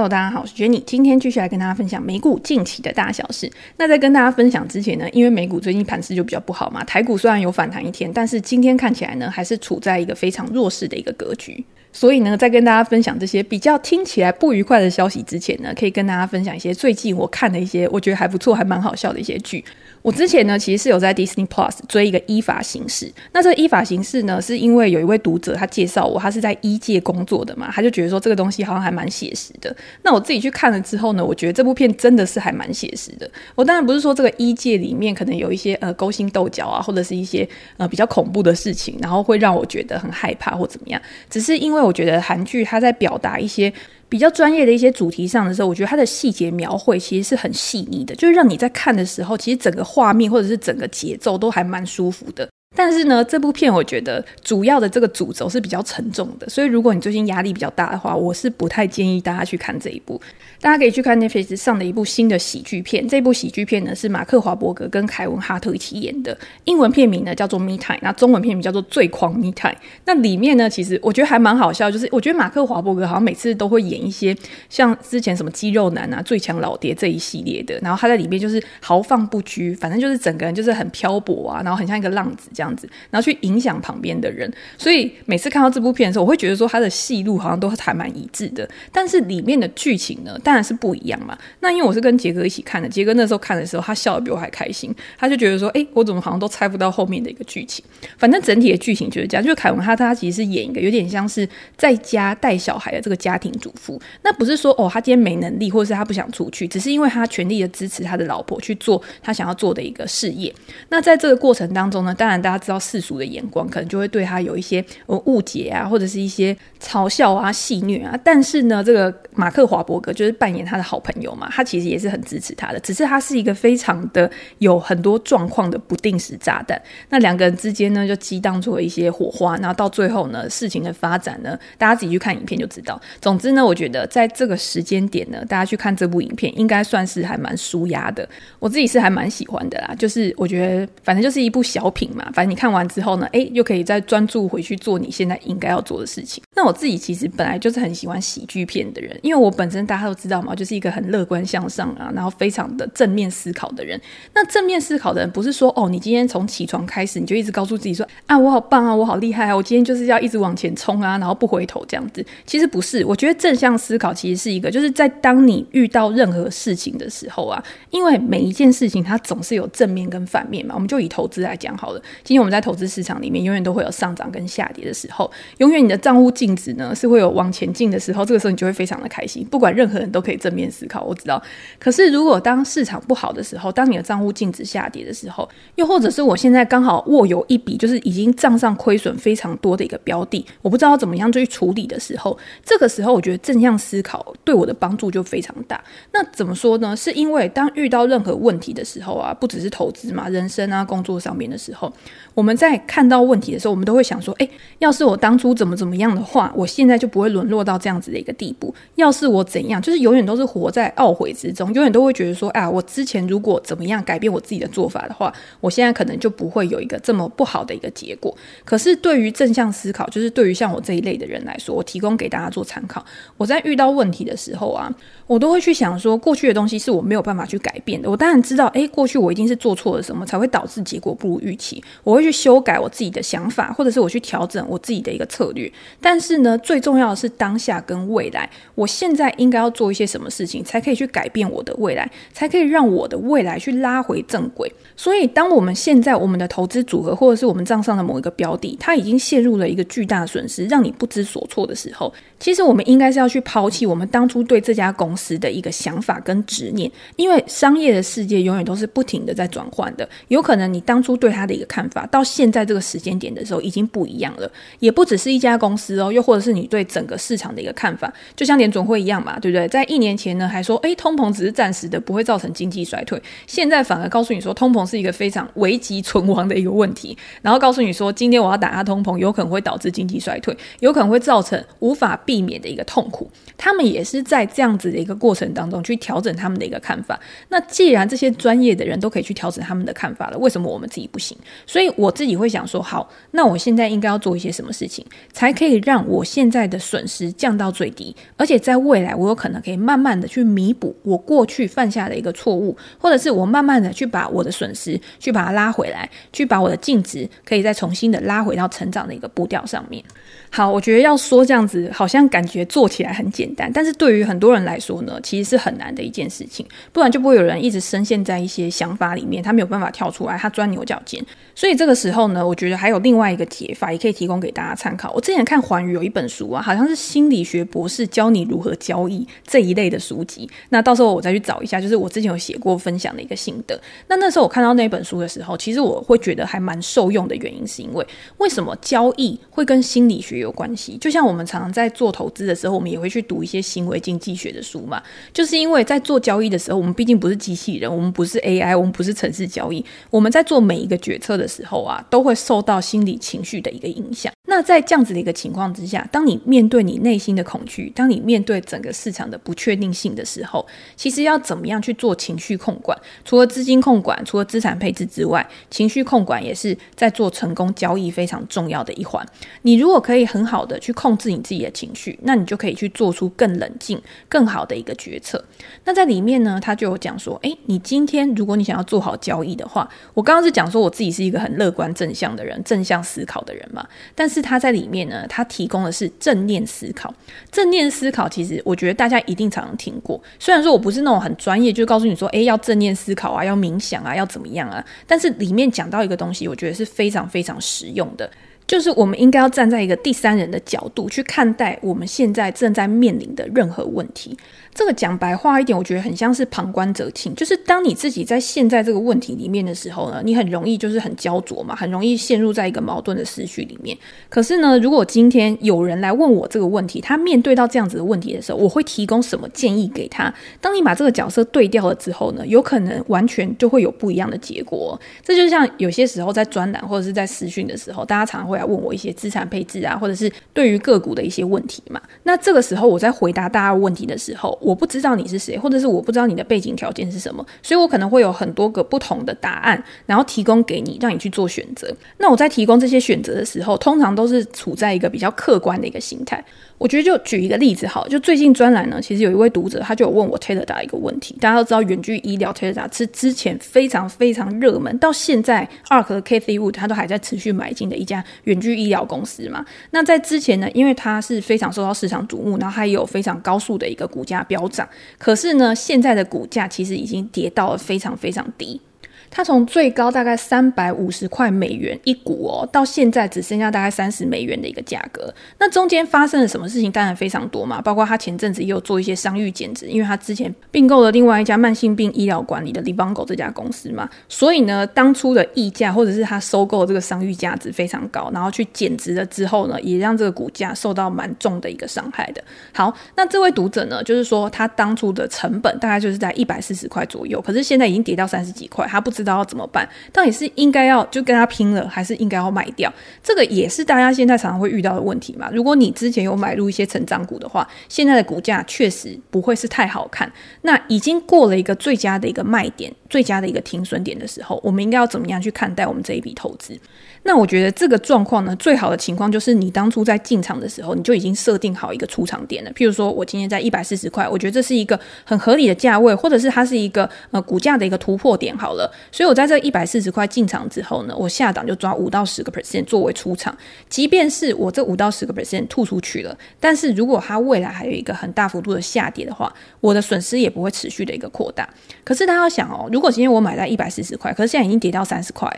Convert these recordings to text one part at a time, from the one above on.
Hello，大家好，我是杰尼今天继续来跟大家分享美股近期的大小事。那在跟大家分享之前呢，因为美股最近盘势就比较不好嘛，台股虽然有反弹一天，但是今天看起来呢，还是处在一个非常弱势的一个格局。所以呢，在跟大家分享这些比较听起来不愉快的消息之前呢，可以跟大家分享一些最近我看的一些我觉得还不错、还蛮好笑的一些剧。我之前呢，其实是有在 Disney Plus 追一个《依法行事》。那这个《依法行事》呢，是因为有一位读者他介绍我，他是在医界工作的嘛，他就觉得说这个东西好像还蛮写实的。那我自己去看了之后呢，我觉得这部片真的是还蛮写实的。我当然不是说这个医界里面可能有一些呃勾心斗角啊，或者是一些呃比较恐怖的事情，然后会让我觉得很害怕或怎么样。只是因为我觉得韩剧它在表达一些。比较专业的一些主题上的时候，我觉得它的细节描绘其实是很细腻的，就是让你在看的时候，其实整个画面或者是整个节奏都还蛮舒服的。但是呢，这部片我觉得主要的这个主轴是比较沉重的，所以如果你最近压力比较大的话，我是不太建议大家去看这一部。大家可以去看 Netflix 上的一部新的喜剧片，这部喜剧片呢是马克华伯格跟凯文哈特一起演的，英文片名呢叫做《Me Time》，那中文片名叫做《最狂 Me Time》。那里面呢，其实我觉得还蛮好笑，就是我觉得马克华伯格好像每次都会演一些像之前什么肌肉男啊、最强老爹这一系列的，然后他在里面就是豪放不羁，反正就是整个人就是很漂泊啊，然后很像一个浪子。这样子，然后去影响旁边的人，所以每次看到这部片的时候，我会觉得说他的戏路好像都还蛮一致的，但是里面的剧情呢，当然是不一样嘛。那因为我是跟杰哥一起看的，杰哥那时候看的时候，他笑得比我还开心，他就觉得说，哎，我怎么好像都猜不到后面的一个剧情？反正整体的剧情就是这样，就是凯文他他其实是演一个有点像是在家带小孩的这个家庭主妇，那不是说哦他今天没能力，或者是他不想出去，只是因为他全力的支持他的老婆去做他想要做的一个事业。那在这个过程当中呢，当然大大家知道世俗的眼光，可能就会对他有一些呃误解啊，或者是一些嘲笑啊、戏谑啊。但是呢，这个马克华伯格就是扮演他的好朋友嘛，他其实也是很支持他的，只是他是一个非常的有很多状况的不定时炸弹。那两个人之间呢，就激荡出了一些火花，然后到最后呢，事情的发展呢，大家自己去看影片就知道。总之呢，我觉得在这个时间点呢，大家去看这部影片，应该算是还蛮舒压的。我自己是还蛮喜欢的啦，就是我觉得反正就是一部小品嘛，你看完之后呢，诶，又可以再专注回去做你现在应该要做的事情。那我自己其实本来就是很喜欢喜剧片的人，因为我本身大家都知道嘛，就是一个很乐观向上啊，然后非常的正面思考的人。那正面思考的人不是说哦，你今天从起床开始你就一直告诉自己说啊，我好棒啊，我好厉害啊，我今天就是要一直往前冲啊，然后不回头这样子。其实不是，我觉得正向思考其实是一个，就是在当你遇到任何事情的时候啊，因为每一件事情它总是有正面跟反面嘛。我们就以投资来讲好了，今天我们在投资市场里面永远都会有上涨跟下跌的时候，永远你的账户净值呢是会有往前进的时候，这个时候你就会非常的开心。不管任何人都可以正面思考，我知道。可是如果当市场不好的时候，当你的账户净值下跌的时候，又或者是我现在刚好握有一笔就是已经账上亏损非常多的一个标的，我不知道怎么样去处理的时候，这个时候我觉得正向思考对我的帮助就非常大。那怎么说呢？是因为当遇到任何问题的时候啊，不只是投资嘛，人生啊，工作上面的时候，我们在看到问题的时候，我们都会想说：诶，要是我当初怎么怎么样的话，我现在就不会沦落到这样子的一个地步。要是我怎样，就是永远都是活在懊悔之中，永远都会觉得说：啊，我之前如果怎么样改变我自己的做法的话，我现在可能就不会有一个这么不好的一个结果。可是对于正向思考，就是对于像我这一类的人来说，我提供给大家做参考。我在遇到问题的时候啊，我都会去想说，过去的东西是我没有办法去改变的。我当然知道，诶，过去我一定是做错了什么，才会导致结果不如预期。我我会去修改我自己的想法，或者是我去调整我自己的一个策略。但是呢，最重要的是当下跟未来，我现在应该要做一些什么事情，才可以去改变我的未来，才可以让我的未来去拉回正轨。所以，当我们现在我们的投资组合，或者是我们账上的某一个标的，它已经陷入了一个巨大的损失，让你不知所措的时候，其实我们应该是要去抛弃我们当初对这家公司的一个想法跟执念，因为商业的世界永远都是不停的在转换的，有可能你当初对它的一个看法，到现在这个时间点的时候已经不一样了，也不只是一家公司哦，又或者是你对整个市场的一个看法，就像联准会一样嘛，对不对？在一年前呢，还说，诶，通膨只是暂时的，不会造成经济衰退，现在反而告诉你说，通膨是一个非常危急存亡的一个问题，然后告诉你说，今天我要打压通膨，有可能会导致经济衰退，有可能会造成无法避免的一个痛苦。他们也是在这样子的一个过程当中去调整他们的一个看法。那既然这些专业的人都可以去调整他们的看法了，为什么我们自己不行？所以所以我自己会想说，好，那我现在应该要做一些什么事情，才可以让我现在的损失降到最低，而且在未来我有可能可以慢慢的去弥补我过去犯下的一个错误，或者是我慢慢的去把我的损失去把它拉回来，去把我的净值可以再重新的拉回到成长的一个步调上面。好，我觉得要说这样子，好像感觉做起来很简单，但是对于很多人来说呢，其实是很难的一件事情，不然就不会有人一直深陷在一些想法里面，他没有办法跳出来，他钻牛角尖。所以以这个时候呢，我觉得还有另外一个解法，也可以提供给大家参考。我之前看寰宇有一本书啊，好像是心理学博士教你如何交易这一类的书籍，那到时候我再去找一下，就是我之前有写过分享的一个心得。那那时候我看到那本书的时候，其实我会觉得还蛮受用的原因，是因为为什么交易会跟心理学有关系？就像我们常常在做投资的时候，我们也会去读一些行为经济学的书嘛。就是因为在做交易的时候，我们毕竟不是机器人，我们不是 AI，我们不是程式交易。我们在做每一个决策的时候啊，都会受到心理情绪的一个影响。那在这样子的一个情况之下，当你面对你内心的恐惧，当你面对整个市场的不确定性的时候，其实要怎么样去做情绪控管？除了资金控管，除了资产配置之外，情绪控管也是在做成功交易非常重要的一环。你如果可以很好的去控制你自己的情绪，那你就可以去做出更冷静、更好的一个决策。那在里面呢，他就有讲说，诶，你今天如果你想要做好交易的话，我刚刚是讲说我自己是一个很乐观正向的人，正向思考的人嘛。但是他在里面呢，他提供的是正念思考。正念思考其实我觉得大家一定常常听过，虽然说我不是那种很专业，就告诉你说，诶，要正念思考啊，要冥想啊，要怎么样啊。但是里面讲到一个东西，我觉得是非常非常实用的。就是我们应该要站在一个第三人的角度去看待我们现在正在面临的任何问题。这个讲白话一点，我觉得很像是旁观者清。就是当你自己在现在这个问题里面的时候呢，你很容易就是很焦灼嘛，很容易陷入在一个矛盾的思绪里面。可是呢，如果今天有人来问我这个问题，他面对到这样子的问题的时候，我会提供什么建议给他？当你把这个角色对调了之后呢，有可能完全就会有不一样的结果。这就像有些时候在专栏或者是在私讯的时候，大家常常会。来问我一些资产配置啊，或者是对于个股的一些问题嘛。那这个时候我在回答大家问题的时候，我不知道你是谁，或者是我不知道你的背景条件是什么，所以我可能会有很多个不同的答案，然后提供给你，让你去做选择。那我在提供这些选择的时候，通常都是处在一个比较客观的一个心态。我觉得就举一个例子好，就最近专栏呢，其实有一位读者他就有问我 Teladoc 一个问题。大家都知道远距医疗 Teladoc 是之前非常非常热门，到现在 ARK 和 Cathie Wood 他都还在持续买进的一家远距医疗公司嘛。那在之前呢，因为它是非常受到市场瞩目，然后还有非常高速的一个股价飙涨。可是呢，现在的股价其实已经跌到了非常非常低。它从最高大概三百五十块美元一股哦，到现在只剩下大概三十美元的一个价格。那中间发生了什么事情？当然非常多嘛，包括他前阵子也有做一些商誉减值，因为他之前并购了另外一家慢性病医疗管理的 Livongo 这家公司嘛，所以呢，当初的溢价或者是他收购这个商誉价值非常高，然后去减值了之后呢，也让这个股价受到蛮重的一个伤害的。好，那这位读者呢，就是说他当初的成本大概就是在一百四十块左右，可是现在已经跌到三十几块，他不知知道要怎么办？到底是应该要就跟他拼了，还是应该要卖掉？这个也是大家现在常常会遇到的问题嘛。如果你之前有买入一些成长股的话，现在的股价确实不会是太好看。那已经过了一个最佳的一个卖点、最佳的一个停损点的时候，我们应该要怎么样去看待我们这一笔投资？那我觉得这个状况呢，最好的情况就是你当初在进场的时候，你就已经设定好一个出场点了。譬如说，我今天在一百四十块，我觉得这是一个很合理的价位，或者是它是一个呃股价的一个突破点。好了，所以我在这一百四十块进场之后呢，我下档就抓五到十个 percent 作为出场。即便是我这五到十个 percent 吐出去了，但是如果它未来还有一个很大幅度的下跌的话，我的损失也不会持续的一个扩大。可是大家要想哦，如果今天我买在一百四十块，可是现在已经跌到三十块。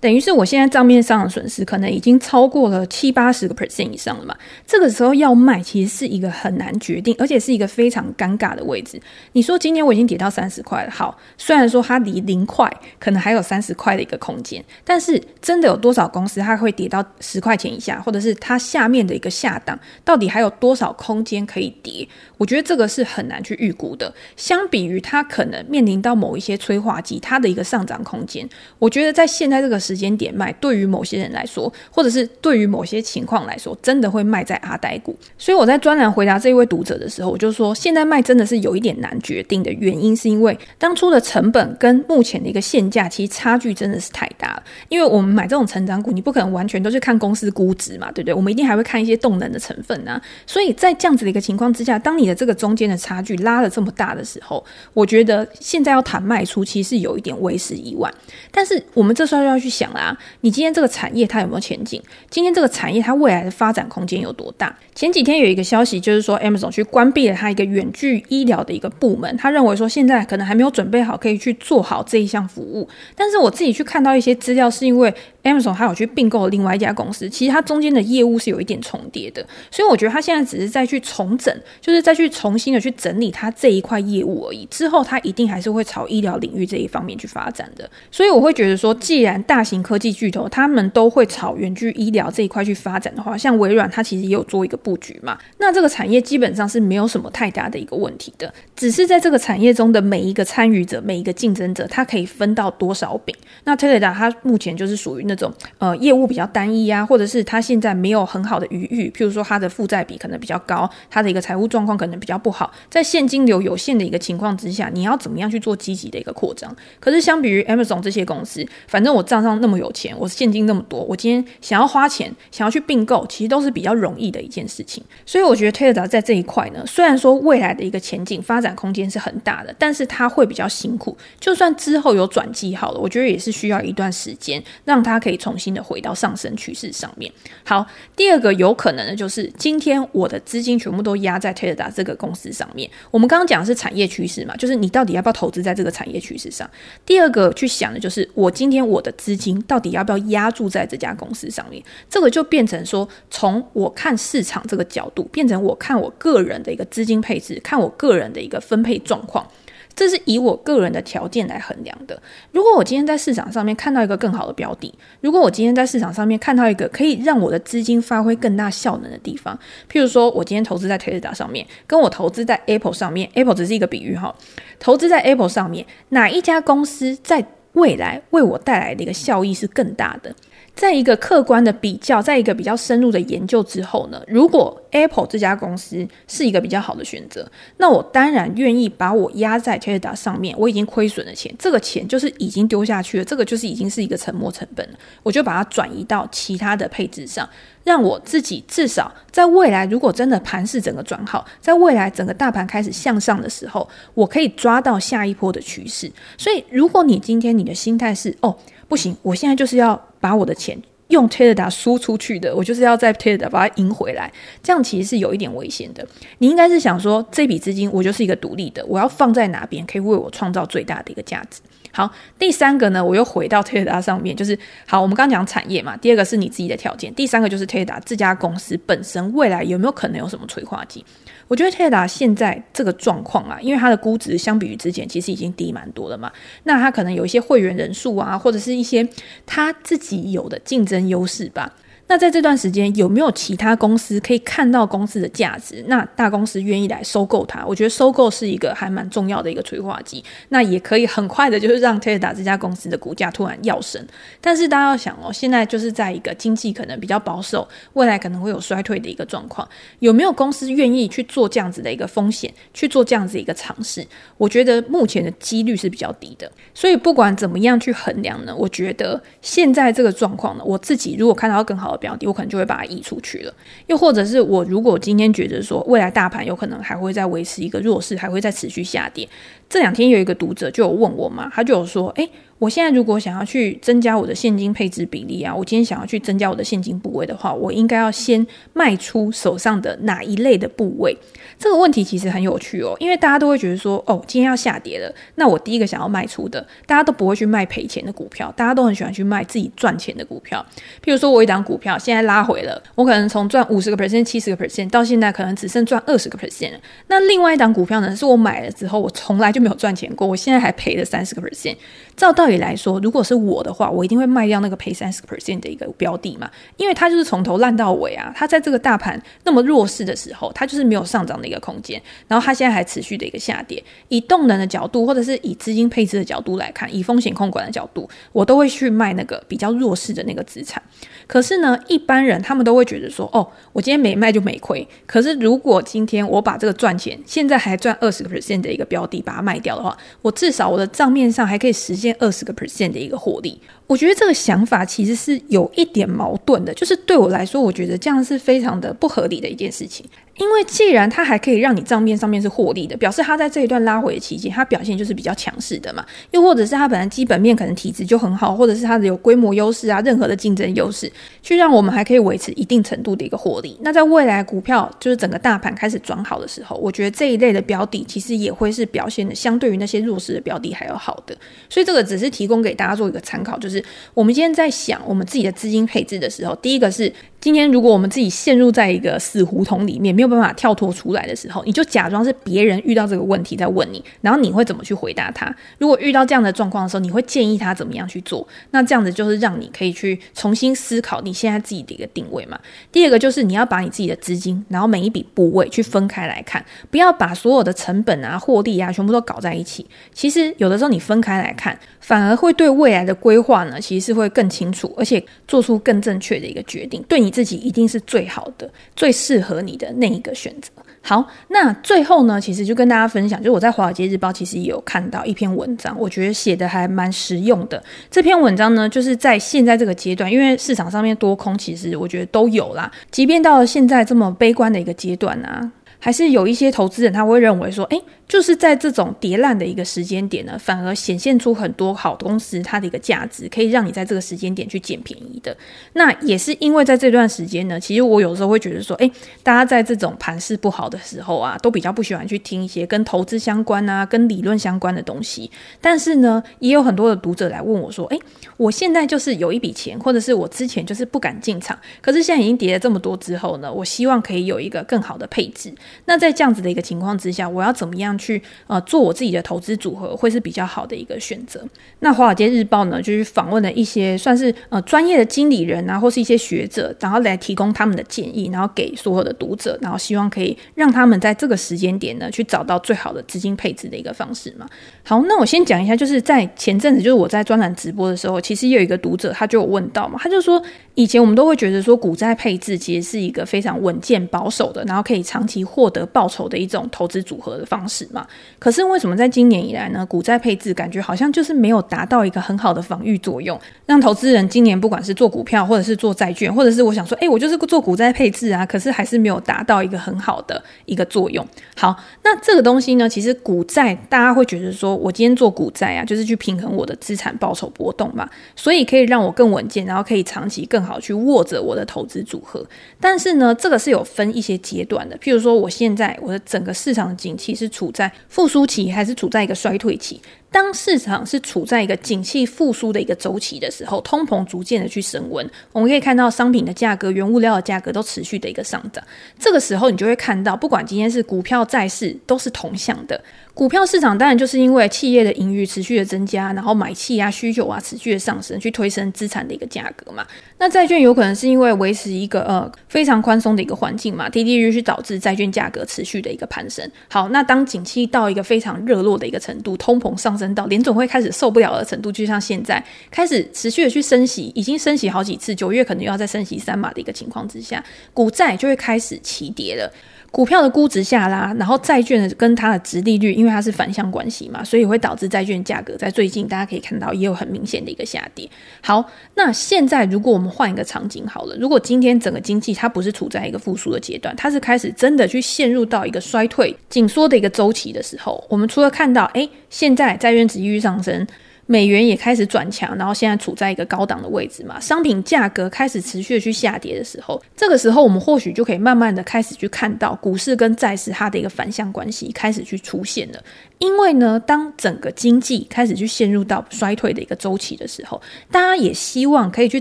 等于是我现在账面上的损失可能已经超过了七八十个 percent 以上了嘛？这个时候要卖，其实是一个很难决定，而且是一个非常尴尬的位置。你说今天我已经跌到三十块了，好，虽然说它离零块可能还有三十块的一个空间，但是真的有多少公司它会跌到十块钱以下，或者是它下面的一个下档，到底还有多少空间可以跌？我觉得这个是很难去预估的。相比于它可能面临到某一些催化剂，它的一个上涨空间，我觉得在现在这个时时间点卖，对于某些人来说，或者是对于某些情况来说，真的会卖在阿呆股。所以我在专栏回答这一位读者的时候，我就说，现在卖真的是有一点难决定的原因，是因为当初的成本跟目前的一个现价其实差距真的是太大了。因为我们买这种成长股，你不可能完全都是看公司估值嘛，对不对？我们一定还会看一些动能的成分啊。所以在这样子的一个情况之下，当你的这个中间的差距拉得这么大的时候，我觉得现在要谈卖出，其实是有一点为时已晚。但是我们这时候要去讲啦，你今天这个产业它有没有前景？今天这个产业它未来的发展空间有多大？前几天有一个消息，就是说 Amazon 去关闭了它一个远距医疗的一个部门，他认为说现在可能还没有准备好可以去做好这一项服务。但是我自己去看到一些资料，是因为 Amazon 还有去并购另外一家公司，其实它中间的业务是有一点重叠的，所以我觉得它现在只是在去重整，就是再去重新的去整理它这一块业务而已。之后它一定还是会朝医疗领域这一方面去发展的。所以我会觉得说，既然大型科技巨头他们都会朝远距医疗这一块去发展的话，像微软它其实也有做一个布局嘛，那这个产业基本上是没有什么太大的一个问题的，只是在这个产业中的每一个参与者、每一个竞争者，它可以分到多少饼。那 t e l a 它目前就是属于那种呃业务比较单一啊，或者是它现在没有很好的余裕，譬如说它的负债比可能比较高，它的一个财务状况可能比较不好，在现金流有限的一个情况之下，你要怎么样去做积极的一个扩张？可是相比于 Amazon 这些公司，反正我账上那么有钱，我现金那么多，我今天想要花钱，想要去并购，其实都是比较容易的一件事情。所以我觉得 Tesla 在这一块呢，虽然说未来的一个前景发展空间是很大的，但是它会比较辛苦。就算之后有转机好了，我觉得也是需要一段时间，让它可以重新的回到上升趋势上面。好，第二个有可能的就是今天我的资金全部都压在 t e d a 这个公司上面。我们刚刚讲的是产业趋势嘛，就是你到底要不要投资在这个产业趋势上。第二个去想的就是我今天我的资金到底要不要压注在这家公司上面。这个就变成说，从我看市场这个角度，变成我看我个人的一个资金配置，看我个人的一个分配状况。这是以我个人的条件来衡量的。如果我今天在市场上面看到一个更好的标的，如果我今天在市场上面看到一个可以让我的资金发挥更大效能的地方，譬如说我今天投资在 Tesla 上面，跟我投资在 Apple 上面，Apple 只是一个比喻哈，投资在 Apple 上面，哪一家公司在未来为我带来的一个效益是更大的？在一个客观的比较，在一个比较深入的研究之后呢，如果 Apple 这家公司是一个比较好的选择，那我当然愿意把我压在 Tesla 上面。我已经亏损的钱，这个钱就是已经丢下去了，这个就是已经是一个沉没成本了。我就把它转移到其他的配置上，让我自己至少在未来，如果真的盘势整个转好，在未来整个大盘开始向上的时候，我可以抓到下一波的趋势。所以，如果你今天你的心态是哦，不行，我现在就是要把我的钱。用 t e d a 输出去的，我就是要在 t e d a 把它赢回来，这样其实是有一点危险的。你应该是想说，这笔资金我就是一个独立的，我要放在哪边可以为我创造最大的一个价值。好，第三个呢，我又回到 Tesla 上面，就是好，我们刚刚讲产业嘛，第二个是你自己的条件，第三个就是 Tata 这家公司本身未来有没有可能有什么催化剂？我觉得 Tata 现在这个状况啊，因为它的估值相比于之前其实已经低蛮多了嘛，那它可能有一些会员人数啊，或者是一些它自己有的竞争优势吧。那在这段时间有没有其他公司可以看到公司的价值？那大公司愿意来收购它？我觉得收购是一个还蛮重要的一个催化剂。那也可以很快的，就是让 Tesla 这家公司的股价突然跃升。但是大家要想哦，现在就是在一个经济可能比较保守，未来可能会有衰退的一个状况，有没有公司愿意去做这样子的一个风险，去做这样子一个尝试？我觉得目前的几率是比较低的。所以不管怎么样去衡量呢，我觉得现在这个状况呢，我自己如果看到更好的。标的我可能就会把它移出去了，又或者是我如果今天觉得说未来大盘有可能还会再维持一个弱势，还会再持续下跌。这两天有一个读者就有问我嘛，他就有说，诶，我现在如果想要去增加我的现金配置比例啊，我今天想要去增加我的现金部位的话，我应该要先卖出手上的哪一类的部位？这个问题其实很有趣哦，因为大家都会觉得说，哦，今天要下跌了，那我第一个想要卖出的，大家都不会去卖赔钱的股票，大家都很喜欢去卖自己赚钱的股票。譬如说我一档股票现在拉回了，我可能从赚五十个 percent、七十个 percent 到现在可能只剩赚二十个 percent。那另外一档股票呢，是我买了之后，我从来就没有赚钱过，我现在还赔了三十个 percent。照道理来说，如果是我的话，我一定会卖掉那个赔三十 percent 的一个标的嘛，因为它就是从头烂到尾啊。它在这个大盘那么弱势的时候，它就是没有上涨的一个空间，然后它现在还持续的一个下跌。以动能的角度，或者是以资金配置的角度来看，以风险控管的角度，我都会去卖那个比较弱势的那个资产。可是呢，一般人他们都会觉得说，哦，我今天没卖就没亏。可是如果今天我把这个赚钱，现在还赚二十个 percent 的一个标的把它卖掉的话，我至少我的账面上还可以实现二十个 percent 的一个获利。我觉得这个想法其实是有一点矛盾的，就是对我来说，我觉得这样是非常的不合理的一件事情。因为既然它还可以让你账面上面是获利的，表示它在这一段拉回的期间，它表现就是比较强势的嘛。又或者是它本来基本面可能体质就很好，或者是它的有规模优势啊，任何的竞争优势，去让我们还可以维持一定程度的一个获利。那在未来股票就是整个大盘开始转好的时候，我觉得这一类的标的其实也会是表现的相对于那些弱势的标的还要好的。所以这个只是提供给大家做一个参考，就是我们今天在想我们自己的资金配置的时候，第一个是。今天，如果我们自己陷入在一个死胡同里面，没有办法跳脱出来的时候，你就假装是别人遇到这个问题在问你，然后你会怎么去回答他？如果遇到这样的状况的时候，你会建议他怎么样去做？那这样子就是让你可以去重新思考你现在自己的一个定位嘛。第二个就是你要把你自己的资金，然后每一笔部位去分开来看，不要把所有的成本啊、获利啊全部都搞在一起。其实有的时候你分开来看，反而会对未来的规划呢，其实是会更清楚，而且做出更正确的一个决定，对你。自己一定是最好的、最适合你的那一个选择。好，那最后呢，其实就跟大家分享，就是我在《华尔街日报》其实也有看到一篇文章，我觉得写的还蛮实用的。这篇文章呢，就是在现在这个阶段，因为市场上面多空，其实我觉得都有啦。即便到了现在这么悲观的一个阶段啊，还是有一些投资人他会认为说，诶。就是在这种跌烂的一个时间点呢，反而显现出很多好公司它的一个价值，可以让你在这个时间点去捡便宜的。那也是因为在这段时间呢，其实我有时候会觉得说，诶，大家在这种盘势不好的时候啊，都比较不喜欢去听一些跟投资相关啊、跟理论相关的东西。但是呢，也有很多的读者来问我说，诶，我现在就是有一笔钱，或者是我之前就是不敢进场，可是现在已经跌了这么多之后呢，我希望可以有一个更好的配置。那在这样子的一个情况之下，我要怎么样去呃做我自己的投资组合会是比较好的一个选择。那华尔街日报呢，就是访问了一些算是呃专业的经理人啊，或是一些学者，然后来提供他们的建议，然后给所有的读者，然后希望可以让他们在这个时间点呢，去找到最好的资金配置的一个方式嘛。好，那我先讲一下，就是在前阵子，就是我在专栏直播的时候，其实有一个读者他就有问到嘛，他就说以前我们都会觉得说股债配置其实是一个非常稳健保守的，然后可以长期获获得报酬的一种投资组合的方式嘛。可是为什么在今年以来呢，股债配置感觉好像就是没有达到一个很好的防御作用，让投资人今年不管是做股票，或者是做债券，或者是我想说，哎，我就是做股债配置啊，可是还是没有达到一个很好的一个作用。好，那这个东西呢，其实股债大家会觉得说我今天做股债啊，就是去平衡我的资产报酬波动嘛，所以可以让我更稳健，然后可以长期更好去握着我的投资组合。但是呢，这个是有分一些阶段的，譬如说我现在我的整个市场的景气是处在复苏期还是处在一个衰退期？当市场是处在一个景气复苏的一个周期的时候，通膨逐渐的去升温，我们可以看到商品的价格、原物料的价格都持续的一个上涨。这个时候，你就会看到，不管今天是股票、债市，都是同向的。股票市场当然就是因为企业的盈余持续的增加，然后买气啊、需求啊持续的上升，去推升资产的一个价格嘛。那债券有可能是因为维持一个呃非常宽松的一个环境嘛，低利率去导致债券价格持续的一个攀升。好，那当景气到一个非常热络的一个程度，通膨上升到联总会开始受不了的程度，就像现在开始持续的去升息，已经升息好几次，九月可能又要再升息三码的一个情况之下，股债就会开始齐跌了。股票的估值下拉，然后债券的跟它的殖利率，因为它是反向关系嘛，所以会导致债券价格在最近大家可以看到也有很明显的一个下跌。好，那现在如果我们换一个场景好了，如果今天整个经济它不是处在一个复苏的阶段，它是开始真的去陷入到一个衰退、紧缩的一个周期的时候，我们除了看到诶，现在债券殖利率上升。美元也开始转强，然后现在处在一个高档的位置嘛，商品价格开始持续的去下跌的时候，这个时候我们或许就可以慢慢的开始去看到股市跟债市它的一个反向关系开始去出现了。因为呢，当整个经济开始去陷入到衰退的一个周期的时候，大家也希望可以去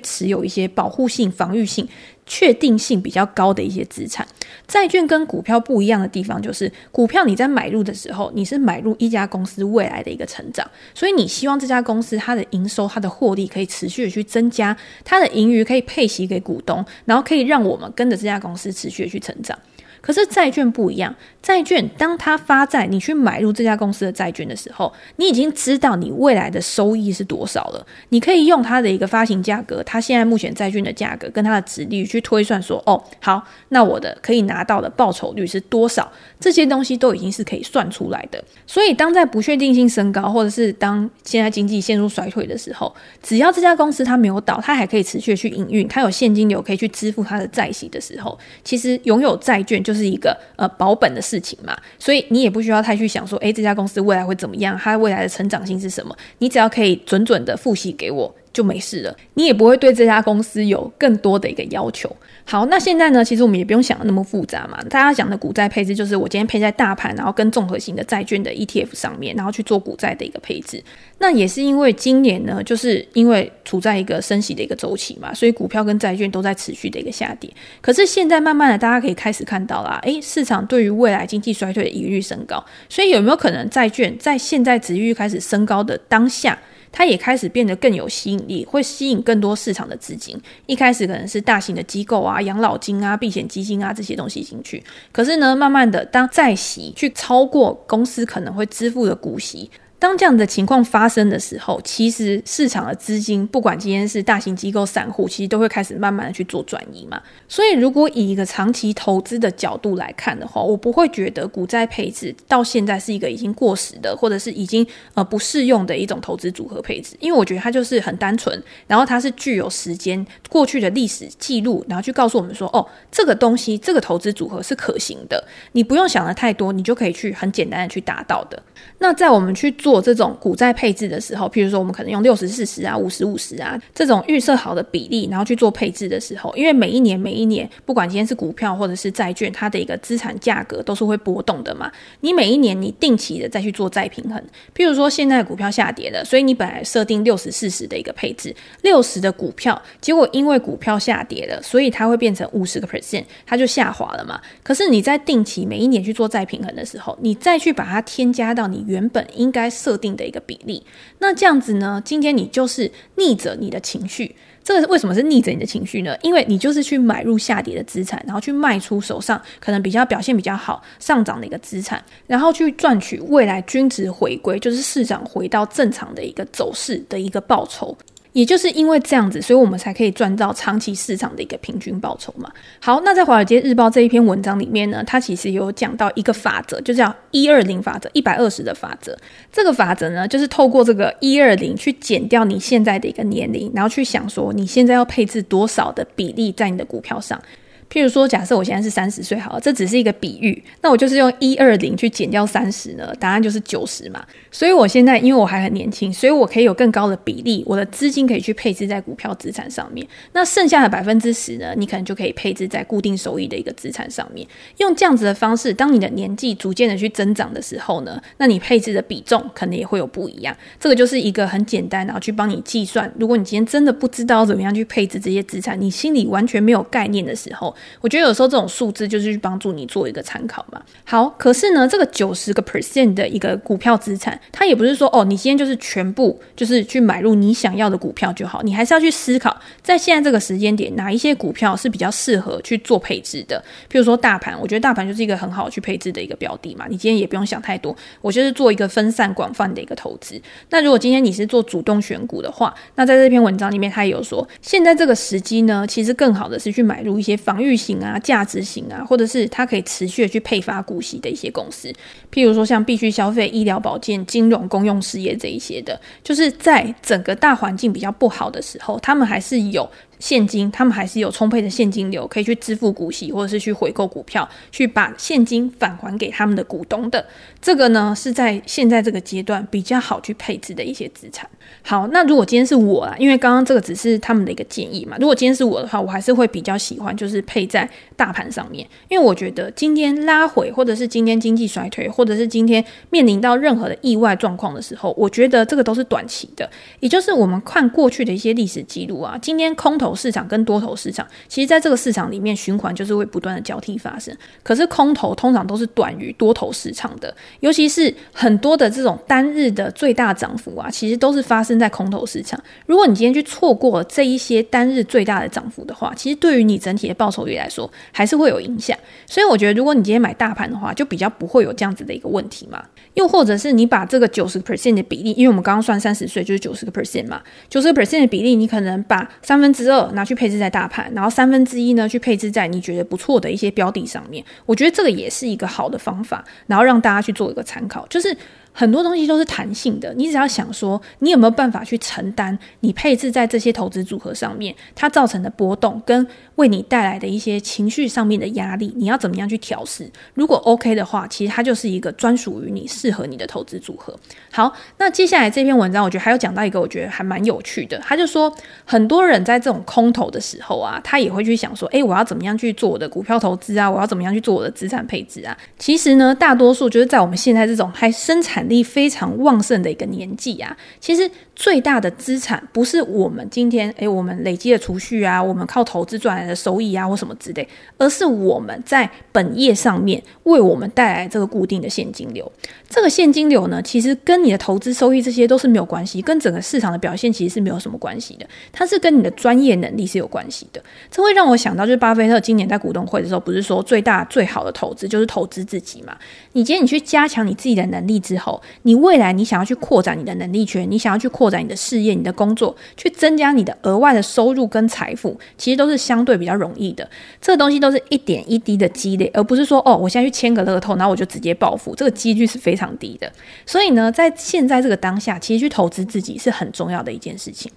持有一些保护性、防御性。确定性比较高的一些资产，债券跟股票不一样的地方就是，股票你在买入的时候，你是买入一家公司未来的一个成长，所以你希望这家公司它的营收、它的获利可以持续的去增加，它的盈余可以配息给股东，然后可以让我们跟着这家公司持续的去成长。可是债券不一样，债券当它发债，你去买入这家公司的债券的时候，你已经知道你未来的收益是多少了。你可以用它的一个发行价格，它现在目前债券的价格跟它的殖利率去推算说，哦，好，那我的可以拿到的报酬率是多少？这些东西都已经是可以算出来的。所以，当在不确定性升高，或者是当现在经济陷入衰退的时候，只要这家公司它没有倒，它还可以持续去营运，它有现金流可以去支付它的债息的时候，其实拥有债券就是一个呃保本的事情嘛。所以你也不需要太去想说，诶，这家公司未来会怎么样？它未来的成长性是什么？你只要可以准准的复习给我。就没事了，你也不会对这家公司有更多的一个要求。好，那现在呢，其实我们也不用想的那么复杂嘛。大家讲的股债配置，就是我今天配在大盘，然后跟综合型的债券的 ETF 上面，然后去做股债的一个配置。那也是因为今年呢，就是因为处在一个升息的一个周期嘛，所以股票跟债券都在持续的一个下跌。可是现在慢慢的，大家可以开始看到啦，诶，市场对于未来经济衰退的疑虑升高，所以有没有可能债券在现在值利率开始升高的当下，它也开始变得更有吸引力，会吸引更多市场的资金。一开始可能是大型的机构啊、养老金啊、避险基金啊这些东西进去，可是呢，慢慢的，当债息去超过公司可能会支付的股息。当这样的情况发生的时候，其实市场的资金，不管今天是大型机构、散户，其实都会开始慢慢的去做转移嘛。所以，如果以一个长期投资的角度来看的话，我不会觉得股债配置到现在是一个已经过时的，或者是已经呃不适用的一种投资组合配置，因为我觉得它就是很单纯，然后它是具有时间过去的历史记录，然后去告诉我们说，哦，这个东西这个投资组合是可行的，你不用想的太多，你就可以去很简单的去达到的。那在我们去做。这种股债配置的时候，譬如说我们可能用六十四十啊、五十五十啊这种预设好的比例，然后去做配置的时候，因为每一年每一年，不管今天是股票或者是债券，它的一个资产价格都是会波动的嘛。你每一年你定期的再去做再平衡，譬如说现在股票下跌了，所以你本来设定六十四十的一个配置，六十的股票，结果因为股票下跌了，所以它会变成五十个 percent，它就下滑了嘛。可是你在定期每一年去做再平衡的时候，你再去把它添加到你原本应该设定的一个比例，那这样子呢？今天你就是逆着你的情绪，这个为什么是逆着你的情绪呢？因为你就是去买入下跌的资产，然后去卖出手上可能比较表现比较好、上涨的一个资产，然后去赚取未来均值回归，就是市场回到正常的一个走势的一个报酬。也就是因为这样子，所以我们才可以赚到长期市场的一个平均报酬嘛。好，那在《华尔街日报》这一篇文章里面呢，它其实有讲到一个法则，就叫一二零法则，一百二十的法则。这个法则呢，就是透过这个一二零去减掉你现在的一个年龄，然后去想说你现在要配置多少的比例在你的股票上。譬如说，假设我现在是三十岁，好了，这只是一个比喻。那我就是用一二零去减掉三十呢，答案就是九十嘛。所以我现在因为我还很年轻，所以我可以有更高的比例，我的资金可以去配置在股票资产上面。那剩下的百分之十呢，你可能就可以配置在固定收益的一个资产上面。用这样子的方式，当你的年纪逐渐的去增长的时候呢，那你配置的比重可能也会有不一样。这个就是一个很简单，然后去帮你计算。如果你今天真的不知道怎么样去配置这些资产，你心里完全没有概念的时候，我觉得有时候这种数字就是去帮助你做一个参考嘛。好，可是呢，这个九十个 percent 的一个股票资产，它也不是说哦，你今天就是全部就是去买入你想要的股票就好，你还是要去思考，在现在这个时间点，哪一些股票是比较适合去做配置的。譬如说大盘，我觉得大盘就是一个很好去配置的一个标的嘛。你今天也不用想太多，我就是做一个分散广泛的一个投资。那如果今天你是做主动选股的话，那在这篇文章里面，它也有说，现在这个时机呢，其实更好的是去买入一些防御型啊。价值型啊，或者是它可以持续的去配发股息的一些公司，譬如说像必须消费、医疗保健、金融、公用事业这一些的，就是在整个大环境比较不好的时候，他们还是有。现金，他们还是有充沛的现金流，可以去支付股息，或者是去回购股票，去把现金返还给他们的股东的。这个呢，是在现在这个阶段比较好去配置的一些资产。好，那如果今天是我啦，因为刚刚这个只是他们的一个建议嘛。如果今天是我的话，我还是会比较喜欢就是配在大盘上面，因为我觉得今天拉回，或者是今天经济衰退，或者是今天面临到任何的意外状况的时候，我觉得这个都是短期的。也就是我们看过去的一些历史记录啊，今天空头。头市场跟多头市场，其实在这个市场里面循环就是会不断的交替发生。可是空头通常都是短于多头市场的，尤其是很多的这种单日的最大涨幅啊，其实都是发生在空头市场。如果你今天去错过了这一些单日最大的涨幅的话，其实对于你整体的报酬率来说，还是会有影响。所以我觉得，如果你今天买大盘的话，就比较不会有这样子的一个问题嘛。又或者是你把这个九十 percent 的比例，因为我们刚刚算三十岁就是九十个 percent 嘛，九十个 percent 的比例，你可能把三分之二拿去配置在大盘，然后三分之一呢去配置在你觉得不错的一些标的上面。我觉得这个也是一个好的方法，然后让大家去做一个参考，就是。很多东西都是弹性的，你只要想说，你有没有办法去承担你配置在这些投资组合上面它造成的波动，跟为你带来的一些情绪上面的压力，你要怎么样去调试？如果 OK 的话，其实它就是一个专属于你、适合你的投资组合。好，那接下来这篇文章，我觉得还有讲到一个，我觉得还蛮有趣的。他就说，很多人在这种空头的时候啊，他也会去想说，诶，我要怎么样去做我的股票投资啊？我要怎么样去做我的资产配置啊？其实呢，大多数就是在我们现在这种还生产力非常旺盛的一个年纪啊，其实最大的资产不是我们今天诶，我们累积的储蓄啊，我们靠投资赚的收益啊，或什么之类，而是我们在本业上面为我们带来这个固定的现金流。这个现金流呢，其实跟你的投资收益这些都是没有关系，跟整个市场的表现其实是没有什么关系的，它是跟你的专业能力是有关系的。这会让我想到，就是巴菲特今年在股东会的时候，不是说最大最好的投资就是投资自己嘛？你今天你去加强你自己的能力之后，你未来你想要去扩展你的能力圈，你想要去扩展你的事业、你的工作，去增加你的额外的收入跟财富，其实都是相对比较容易的。这个东西都是一点一滴的积累，而不是说哦，我现在去签个乐透，然后我就直接暴富，这个几率是非常低的。所以呢，在现在这个当下，其实去投资自己是很重要的一件事情。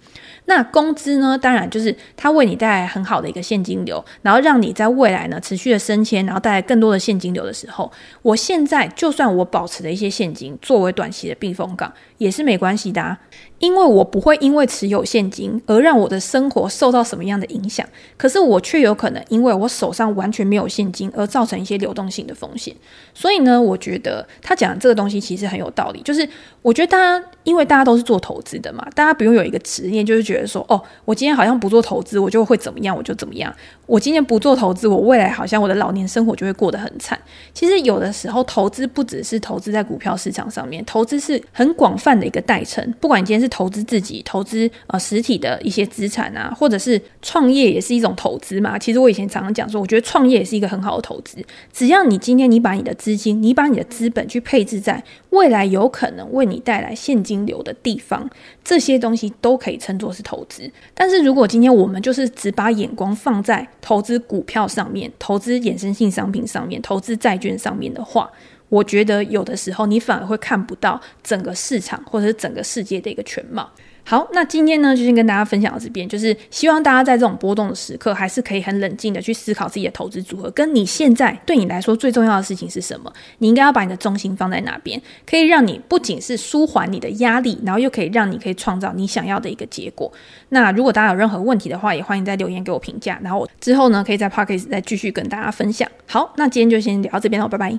那工资呢，当然就是它为你带来很好的一个现金流，然后让你在未来呢持续的升迁，然后带来更多的现金流的时候，我现在就算我保持了一些现金作为短期的避风港，也是没关系的啊。因为我不会因为持有现金而让我的生活受到什么样的影响，可是我却有可能因为我手上完全没有现金而造成一些流动性的风险。所以呢，我觉得他讲的这个东西其实很有道理。就是我觉得大家，因为大家都是做投资的嘛，大家不用有一个执念，就是觉得说，哦，我今天好像不做投资，我就会怎么样，我就怎么样。我今天不做投资，我未来好像我的老年生活就会过得很惨。其实有的时候，投资不只是投资在股票市场上面，投资是很广泛的一个代称。不管你今天是投资自己投资呃实体的一些资产啊，或者是创业也是一种投资嘛。其实我以前常常讲说，我觉得创业也是一个很好的投资。只要你今天你把你的资金，你把你的资本去配置在未来有可能为你带来现金流的地方，这些东西都可以称作是投资。但是如果今天我们就是只把眼光放在投资股票上面、投资衍生性商品上面、投资债券上面的话，我觉得有的时候你反而会看不到整个市场或者是整个世界的一个全貌。好，那今天呢，就先跟大家分享到这边，就是希望大家在这种波动的时刻，还是可以很冷静的去思考自己的投资组合，跟你现在对你来说最重要的事情是什么？你应该要把你的重心放在哪边，可以让你不仅是舒缓你的压力，然后又可以让你可以创造你想要的一个结果。那如果大家有任何问题的话，也欢迎在留言给我评价，然后我之后呢，可以在 Podcast 再继续跟大家分享。好，那今天就先聊到这边了，拜拜。